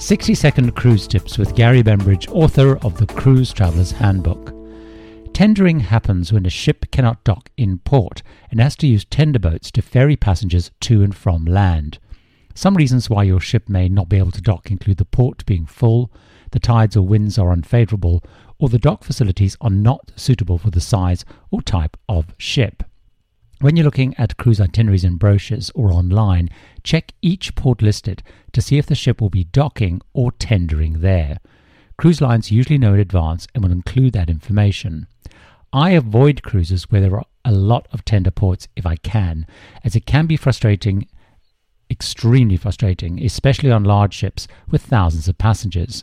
60 second cruise tips with Gary Bembridge, author of the Cruise Traveler's Handbook. Tendering happens when a ship cannot dock in port and has to use tender boats to ferry passengers to and from land. Some reasons why your ship may not be able to dock include the port being full, the tides or winds are unfavorable, or the dock facilities are not suitable for the size or type of ship. When you're looking at cruise itineraries in brochures or online, check each port listed to see if the ship will be docking or tendering there. Cruise lines usually know in advance and will include that information. I avoid cruises where there are a lot of tender ports if I can, as it can be frustrating, extremely frustrating, especially on large ships with thousands of passengers.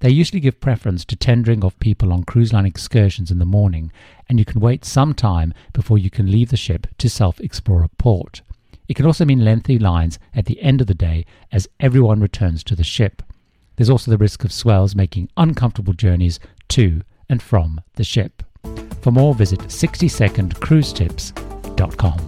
They usually give preference to tendering of people on cruise line excursions in the morning, and you can wait some time before you can leave the ship to self explore a port. It can also mean lengthy lines at the end of the day as everyone returns to the ship. There's also the risk of swells making uncomfortable journeys to and from the ship. For more, visit 60secondcruisetips.com.